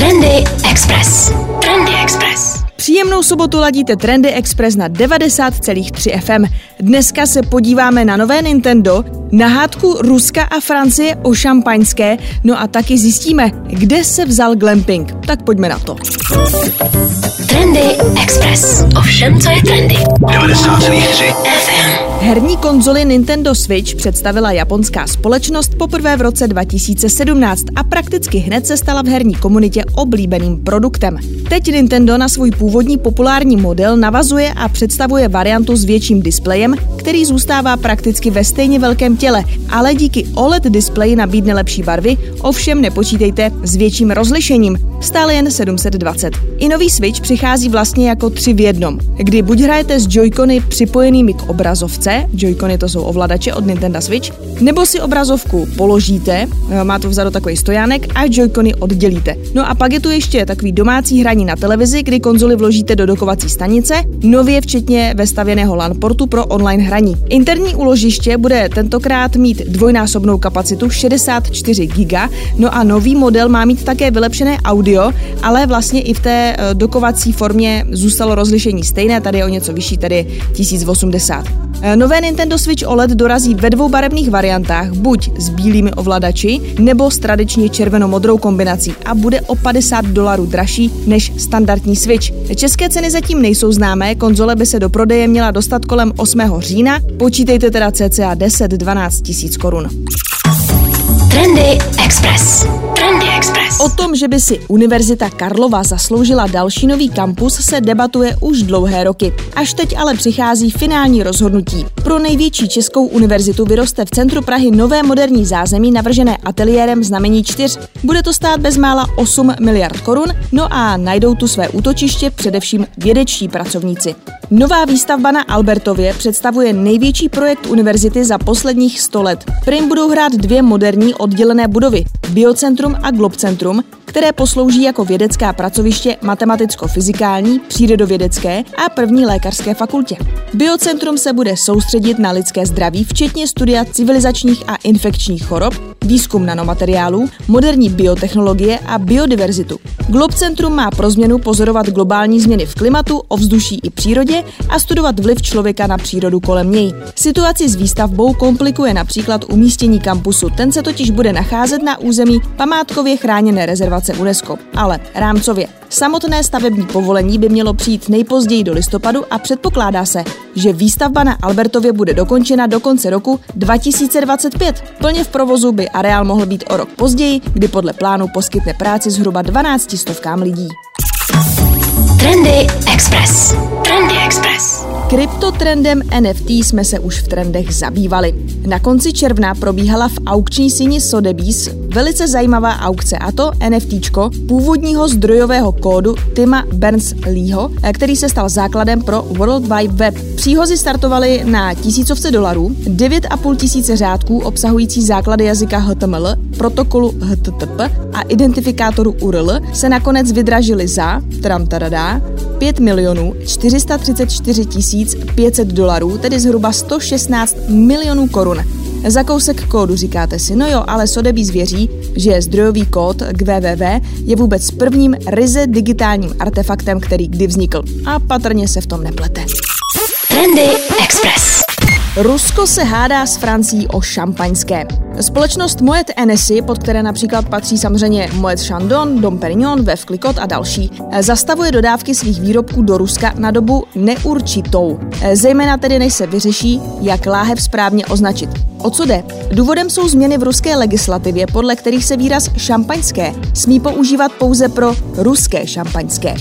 Trendy Express. Trendy Express. Příjemnou sobotu ladíte Trendy Express na 90,3 FM. Dneska se podíváme na nové Nintendo, na hádku Ruska a Francie o šampaňské, no a taky zjistíme, kde se vzal glamping. Tak pojďme na to. Trendy Express. Ovšem, co je trendy. 90,3 FM. Herní konzoli Nintendo Switch představila japonská společnost poprvé v roce 2017 a prakticky hned se stala v herní komunitě oblíbeným produktem. Teď Nintendo na svůj původní populární model navazuje a představuje variantu s větším displejem, který zůstává prakticky ve stejně velkém těle, ale díky OLED displeji nabídne lepší barvy, ovšem nepočítejte s větším rozlišením, stále jen 720. I nový Switch přichází vlastně jako tři v jednom, kdy buď hrajete s Joy-Cony připojenými k obrazovce, Joy-Cony to jsou ovladače od Nintendo Switch, nebo si obrazovku položíte, eh, má to vzadu takový stojánek a Joy-Cony oddělíte. No a pak je tu ještě takový domácí hraní na televizi, kdy konzoli vložíte do dokovací stanice, nově včetně vestavěného LAN portu pro online hraní. Interní úložiště bude tentokrát mít dvojnásobnou kapacitu 64 GB, no a nový model má mít také vylepšené audio, ale vlastně i v té eh, dokovací formě zůstalo rozlišení stejné, tady je o něco vyšší, tady 1080. Eh, Nové Nintendo Switch OLED dorazí ve dvou barevných variantách, buď s bílými ovladači, nebo s tradičně červeno-modrou kombinací a bude o 50 dolarů dražší než standardní Switch. České ceny zatím nejsou známé, konzole by se do prodeje měla dostat kolem 8. října, počítejte teda cca 10-12 tisíc korun. Trendy Express. Trendy Express. O tom, že by si Univerzita Karlova zasloužila další nový kampus, se debatuje už dlouhé roky. Až teď ale přichází finální rozhodnutí. Pro největší českou univerzitu vyroste v centru Prahy nové moderní zázemí navržené ateliérem znamení 4. Bude to stát bezmála 8 miliard korun, no a najdou tu své útočiště především vědečtí pracovníci. Nová výstavba na Albertově představuje největší projekt univerzity za posledních 100 let. Prim budou hrát dvě moderní oddělené budovy, Biocentrum a Globcentrum, které poslouží jako vědecká pracoviště matematicko-fyzikální, přírodovědecké a první lékařské fakultě. Biocentrum se bude soustředit na lidské zdraví, včetně studia civilizačních a infekčních chorob, výzkum nanomateriálů, moderní biotechnologie a biodiverzitu. Globcentrum má pro změnu pozorovat globální změny v klimatu, ovzduší i přírodě a studovat vliv člověka na přírodu kolem něj. Situaci s výstavbou komplikuje například umístění kampusu. Ten se totiž bude nacházet na území památkově chráněné rezervace UNESCO, ale rámcově. Samotné stavební povolení by mělo přijít nejpozději do listopadu a předpokládá se, že výstavba na Albertově bude dokončena do konce roku 2025. Plně v provozu by areál mohl být o rok později, kdy podle plánu poskytne práci zhruba 12 stovkám lidí. Trendy Express. Trendy Express. Kryptotrendem NFT jsme se už v trendech zabývali. Na konci června probíhala v aukční síni Sotheby's velice zajímavá aukce a to NFTčko původního zdrojového kódu Tima Berners-Leeho, který se stal základem pro World Wide Web. Příhozy startovaly na tisícovce dolarů, 9,5 tisíce řádků obsahující základy jazyka HTML, protokolu HTTP a identifikátoru URL se nakonec vydražily za, tram tadadá, 5 milionů 434 tisíc 500 dolarů, tedy zhruba 116 milionů korun. Za kousek kódu říkáte si, no jo, ale Sotheby's věří, že zdrojový kód k www je vůbec prvním ryze digitálním artefaktem, který kdy vznikl. A patrně se v tom neplete. Trendy Express. Rusko se hádá s Francií o šampaňské. Společnost Moet Hennessy, pod které například patří samozřejmě Moet Chandon, Dom Perignon, Veuve Clicquot a další, zastavuje dodávky svých výrobků do Ruska na dobu neurčitou. Zejména tedy než se vyřeší, jak láhev správně označit. O co jde? Důvodem jsou změny v ruské legislativě, podle kterých se výraz šampaňské smí používat pouze pro ruské šampaňské,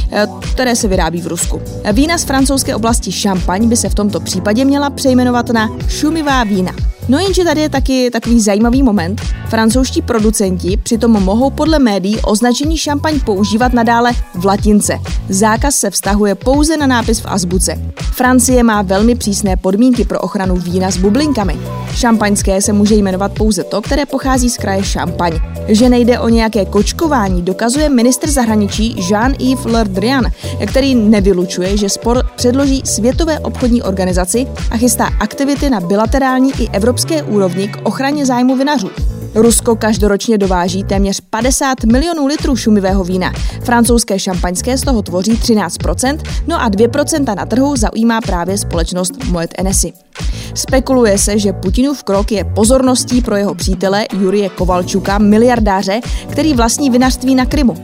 které se vyrábí v Rusku. Vína z francouzské oblasti Šampaň by se v tomto případě měla přejmenovat na šumivá vína. No jenže tady je taky takový zajímavý moment. Francouzští producenti přitom mohou podle médií označení šampaň používat nadále v latince. Zákaz se vztahuje pouze na nápis v azbuce. Francie má velmi přísné podmínky pro ochranu vína s bublinkami. Šampaňské se může jmenovat pouze to, které pochází z kraje Šampaň. Že nejde o nějaké kočkování, dokazuje minister zahraničí Jean-Yves Le Drian, který nevylučuje, že spor předloží Světové obchodní organizaci a chystá aktivity na bilaterální i evropské úrovni k ochraně zájmu vinařů. Rusko každoročně dováží téměř 50 milionů litrů šumivého vína. Francouzské šampaňské z toho tvoří 13%, no a 2% na trhu zaujímá právě společnost Moet Hennessy. Spekuluje se, že Putinův krok je pozorností pro jeho přítele Jurie Kovalčuka, miliardáře, který vlastní vinařství na Krymu.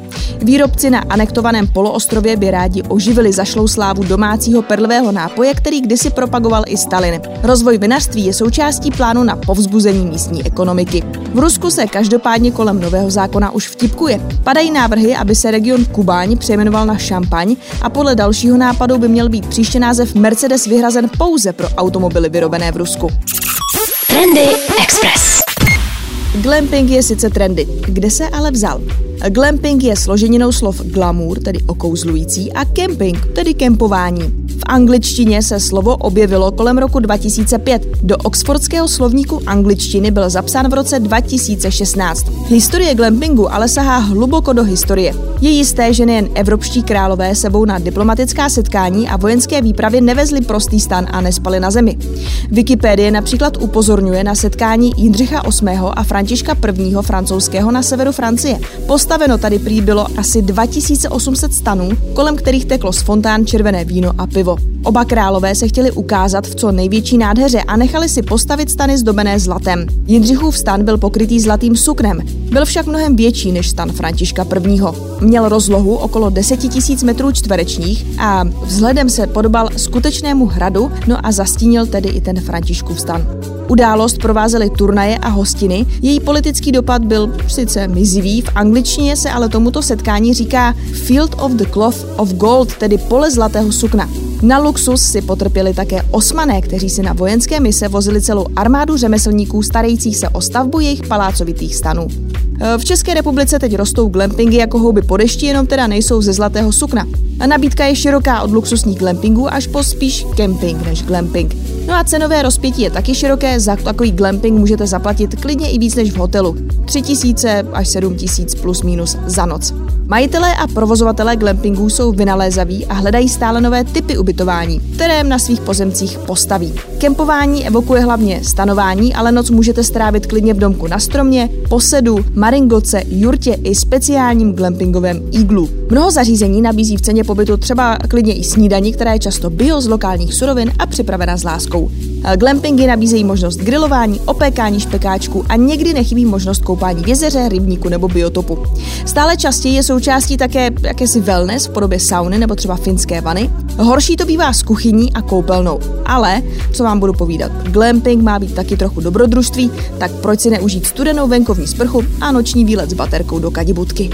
Výrobci na anektovaném poloostrově by rádi oživili zašlou slávu domácího perlivého nápoje, který kdysi propagoval i Stalin. Rozvoj vinařství je součástí plánu na povzbuzení místní ekonomiky. V Rusku se každopádně kolem nového zákona už vtipkuje. Padají návrhy, aby se region Kubáň přejmenoval na Šampaň a podle dalšího nápadu by měl být příště název Mercedes vyhrazen pouze pro automobily vyrobené v Rusku. Trendy Express. Glamping je sice trendy, kde se ale vzal? Glamping je složeninou slov glamour, tedy okouzlující, a camping, tedy kempování. Angličtině se slovo objevilo kolem roku 2005. Do oxfordského slovníku angličtiny byl zapsán v roce 2016. Historie glampingu ale sahá hluboko do historie. Je jisté, že nejen evropští králové sebou na diplomatická setkání a vojenské výpravy nevezli prostý stan a nespali na zemi. Wikipédie například upozorňuje na setkání Jindřicha VIII. a Františka I. francouzského na severu Francie. Postaveno tady prý bylo asi 2800 stanů, kolem kterých teklo z fontán červené víno a pivo Oba králové se chtěli ukázat v co největší nádheře a nechali si postavit stany zdobené zlatem. Jindřichův stan byl pokrytý zlatým suknem, byl však mnohem větší než stan Františka I. Měl rozlohu okolo 10 000 metrů čtverečních a vzhledem se podobal skutečnému hradu, no a zastínil tedy i ten Františkův stan. Událost provázely turnaje a hostiny, její politický dopad byl sice mizivý, v angličtině se ale tomuto setkání říká Field of the Cloth of Gold, tedy pole zlatého sukna. Na luxus si potrpěli také osmané, kteří si na vojenské mise vozili celou armádu řemeslníků starajících se o stavbu jejich palácovitých stanů. E, v České republice teď rostou glampingy jako houby po dešti, jenom teda nejsou ze zlatého sukna. A nabídka je široká od luxusních glampingů až po spíš camping než glamping. No a cenové rozpětí je taky široké, za takový glamping můžete zaplatit klidně i víc než v hotelu. 3000 až 7000 plus minus za noc. Majitelé a provozovatelé glampingů jsou vynalézaví a hledají stále nové typy ubytování, které na svých pozemcích postaví. Kempování evokuje hlavně stanování, ale noc můžete strávit klidně v domku na stromě, posedu, maringoce, jurtě i speciálním glampingovém iglu. Mnoho zařízení nabízí v ceně pobytu třeba klidně i snídaní, která je často bio z lokálních surovin a připravena s láskou. Glampingy nabízejí možnost grilování, opékání špekáčků a někdy nechybí možnost koupání v jezeře, rybníku nebo biotopu. Stále častěji je součástí také jakési wellness v podobě sauny nebo třeba finské vany. Horší to bývá s kuchyní a koupelnou. Ale, co vám budu povídat, glamping má být taky trochu dobrodružství, tak proč si neužít studenou venkovní sprchu a noční výlet s baterkou do kadibutky.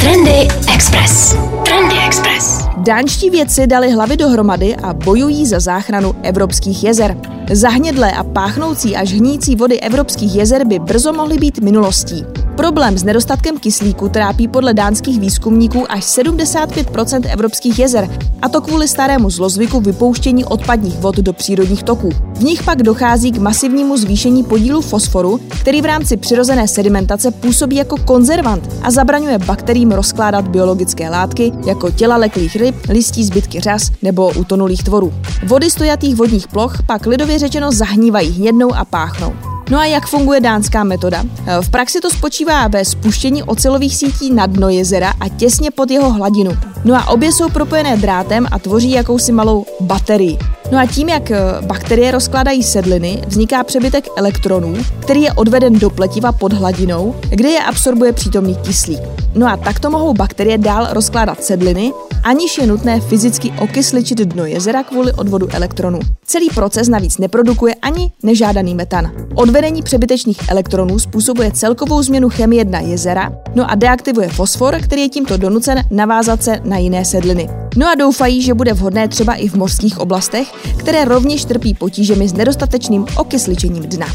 Trendy Express. Trendy Express. Dánští vědci dali hlavy dohromady a bojují za záchranu evropských jezer. Zahnědlé a páchnoucí až hnící vody evropských jezer by brzo mohly být minulostí. Problém s nedostatkem kyslíku trápí podle dánských výzkumníků až 75% evropských jezer, a to kvůli starému zlozvyku vypouštění odpadních vod do přírodních toků. V nich pak dochází k masivnímu zvýšení podílu fosforu, který v rámci přirozené sedimentace působí jako konzervant a zabraňuje bakteriím rozkládat biologické látky jako těla leklých ryb, listí zbytky řas nebo utonulých tvorů. Vody stojatých vodních ploch pak lidově řečeno zahnívají hnědnou a páchnou. No a jak funguje dánská metoda? V praxi to spočívá ve spuštění ocelových sítí na dno jezera a těsně pod jeho hladinu. No a obě jsou propojené drátem a tvoří jakousi malou baterii. No a tím, jak eh, bakterie rozkládají sedliny, vzniká přebytek elektronů, který je odveden do pletiva pod hladinou, kde je absorbuje přítomný kyslík. No a takto mohou bakterie dál rozkládat sedliny, aniž je nutné fyzicky okysličit dno jezera kvůli odvodu elektronů. Celý proces navíc neprodukuje ani nežádaný metan. Odvedení přebytečných elektronů způsobuje celkovou změnu chemie dna jezera, no a deaktivuje fosfor, který je tímto donucen navázat se na jiné sedliny. No a doufají, že bude vhodné třeba i v mořských oblastech, které rovněž trpí potížemi s nedostatečným okysličením dna.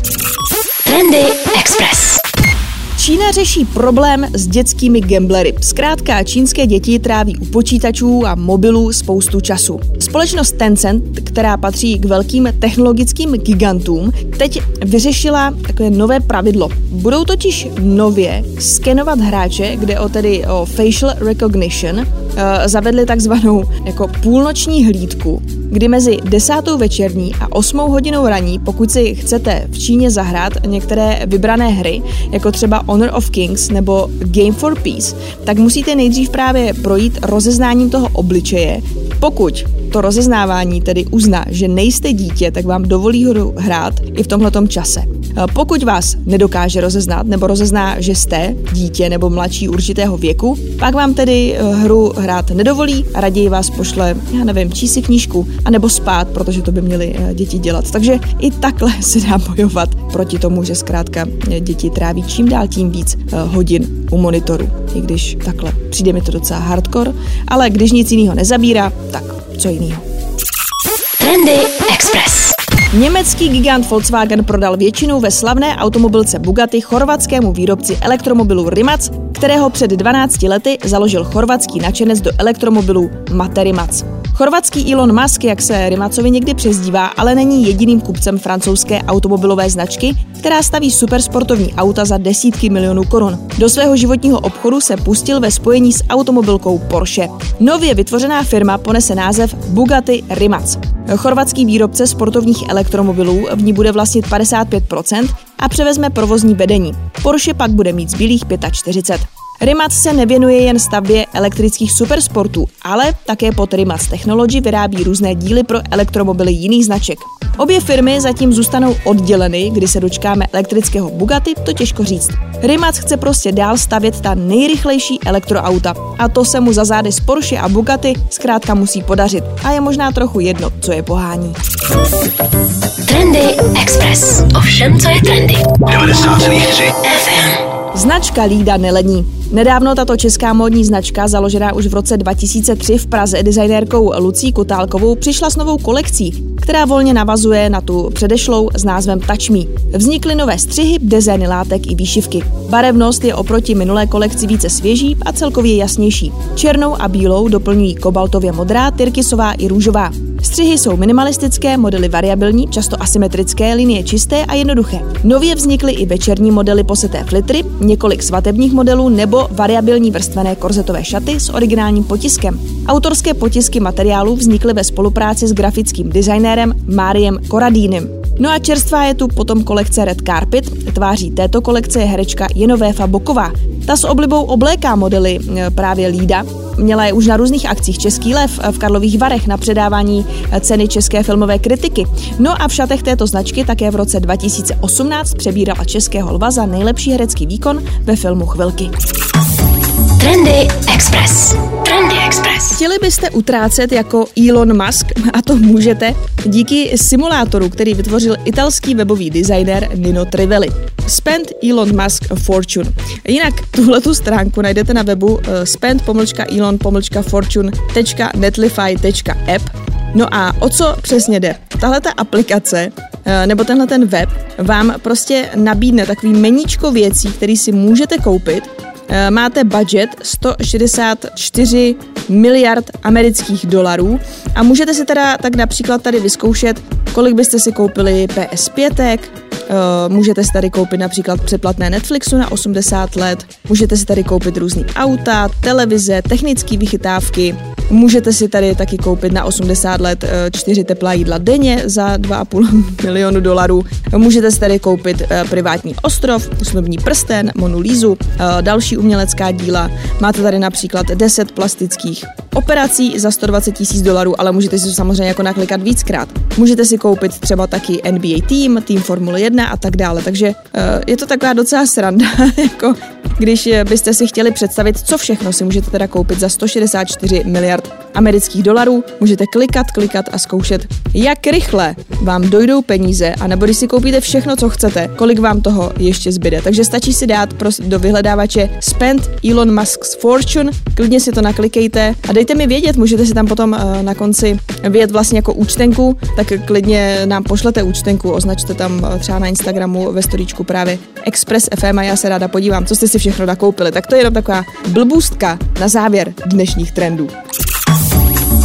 Trendy Express. Čína řeší problém s dětskými gamblery. Zkrátka, čínské děti tráví u počítačů a mobilů spoustu času. Společnost Tencent, která patří k velkým technologickým gigantům, teď vyřešila takové nové pravidlo. Budou totiž nově skenovat hráče, kde o tedy o facial recognition, zavedli takzvanou jako půlnoční hlídku, kdy mezi desátou večerní a osmou hodinou raní, pokud si chcete v Číně zahrát některé vybrané hry, jako třeba Honor of Kings nebo Game for Peace, tak musíte nejdřív právě projít rozeznáním toho obličeje. Pokud to rozeznávání tedy uzná, že nejste dítě, tak vám dovolí hru hrát i v tomhletom čase. Eh, pokud vás nedokáže rozeznat nebo rozezná, že jste dítě nebo mladší určitého věku, pak vám tedy eh, hru hrát nedovolí a raději vás pošle, já nevím, číst si knížku anebo spát, protože to by měly eh, děti dělat. Takže i takhle se dá bojovat proti tomu, že zkrátka děti tráví čím dál tím víc hodin u monitoru. I když takhle přijde mi to docela hardcore, ale když nic jiného nezabírá, tak co jiného. Trendy Express. Německý gigant Volkswagen prodal většinu ve slavné automobilce Bugatti chorvatskému výrobci elektromobilů Rimac, kterého před 12 lety založil chorvatský načenec do elektromobilů Mate Rimac. Chorvatský Elon Musk, jak se Rimacovi někdy přezdívá, ale není jediným kupcem francouzské automobilové značky, která staví supersportovní auta za desítky milionů korun. Do svého životního obchodu se pustil ve spojení s automobilkou Porsche. Nově vytvořená firma ponese název Bugatti Rimac. Chorvatský výrobce sportovních elektromobilů v ní bude vlastnit 55% a převezme provozní vedení. Porsche pak bude mít zbylých 45. Rimac se nevěnuje jen stavbě elektrických supersportů, ale také pod Rimac Technology vyrábí různé díly pro elektromobily jiných značek. Obě firmy zatím zůstanou odděleny, kdy se dočkáme elektrického Bugatti, to těžko říct. Rimac chce prostě dál stavět ta nejrychlejší elektroauta a to se mu za zády z Porsche a Bugatti zkrátka musí podařit a je možná trochu jedno, co je pohání. Trendy Express. Ovšem, co je trendy. 90,3 FM. Značka Lída nelení. Nedávno tato česká módní značka, založená už v roce 2003 v Praze designérkou Lucí Kutálkovou, přišla s novou kolekcí, která volně navazuje na tu předešlou s názvem Me. Vznikly nové střihy, dezény látek i výšivky. Barevnost je oproti minulé kolekci více svěží a celkově jasnější. Černou a bílou doplňují kobaltově modrá, tyrkysová i růžová. Střihy jsou minimalistické, modely variabilní, často asymetrické, linie čisté a jednoduché. Nově vznikly i večerní modely poseté flitry, několik svatebních modelů nebo variabilní vrstvené korzetové šaty s originálním potiskem. Autorské potisky materiálů vznikly ve spolupráci s grafickým designérem Máriem Koradínem. No a čerstvá je tu potom kolekce Red Carpet. Tváří této kolekce je herečka Jenovéfa Boková. Ta s oblibou obléká modely e, právě Lída. Měla je už na různých akcích Český lev v Karlových Varech na předávání e, ceny české filmové kritiky. No a v šatech této značky také v roce 2018 přebírala Českého lva za nejlepší herecký výkon ve filmu Chvilky. Trendy Express. Trendy Express. Chtěli byste utrácet jako Elon Musk a to můžete díky simulátoru, který vytvořil italský webový designer Nino Trivelli. Spend Elon Musk Fortune. Jinak tuhle tu stránku najdete na webu eh, spend-elon-fortune.netlify.app No a o co přesně jde? Tahle ta aplikace eh, nebo tenhle ten web vám prostě nabídne takový meníčko věcí, které si můžete koupit máte budget 164 miliard amerických dolarů a můžete si teda tak například tady vyzkoušet, kolik byste si koupili PS5, Uh, můžete si tady koupit například předplatné Netflixu na 80 let, můžete si tady koupit různý auta, televize, technické vychytávky, můžete si tady taky koupit na 80 let uh, čtyři teplá jídla denně za 2,5 milionu dolarů, můžete si tady koupit uh, privátní ostrov, snubní prsten, Monu Lízu, další umělecká díla, máte tady například 10 plastických operací za 120 tisíc dolarů, ale můžete si to samozřejmě jako naklikat víckrát. Můžete si koupit třeba taky NBA tým, tým Formule 1 a tak dále, takže uh, je to taková docela sranda, jako když byste si chtěli představit, co všechno si můžete teda koupit za 164 miliard amerických dolarů, můžete klikat, klikat a zkoušet, jak rychle vám dojdou peníze, a nebo když si koupíte všechno, co chcete, kolik vám toho ještě zbyde. Takže stačí si dát do vyhledávače Spend Elon Musk's Fortune, klidně si to naklikejte a dejte mi vědět, můžete si tam potom uh, na konci vyjet vlastně jako účtenku, tak klidně nám pošlete účtenku, označte tam třeba na Instagramu ve storíčku právě Express FM a já se ráda podívám, co jste si všechno nakoupili. Tak to je jenom taková blbůstka na závěr dnešních trendů.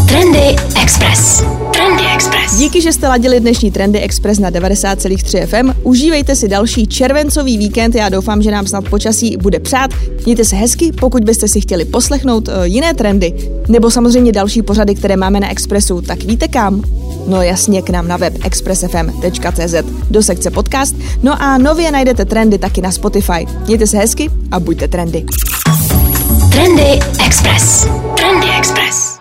Trendy Express. Trendy Express. Díky, že jste ladili dnešní Trendy Express na 90,3 FM. Užívejte si další červencový víkend. Já doufám, že nám snad počasí bude přát. Mějte se hezky, pokud byste si chtěli poslechnout uh, jiné trendy, nebo samozřejmě další pořady, které máme na Expressu, tak víte kam? No jasně k nám na web expressfm.cz do sekce podcast. No a nově najdete trendy taky na Spotify. Mějte se hezky a buďte trendy. Trendy Express.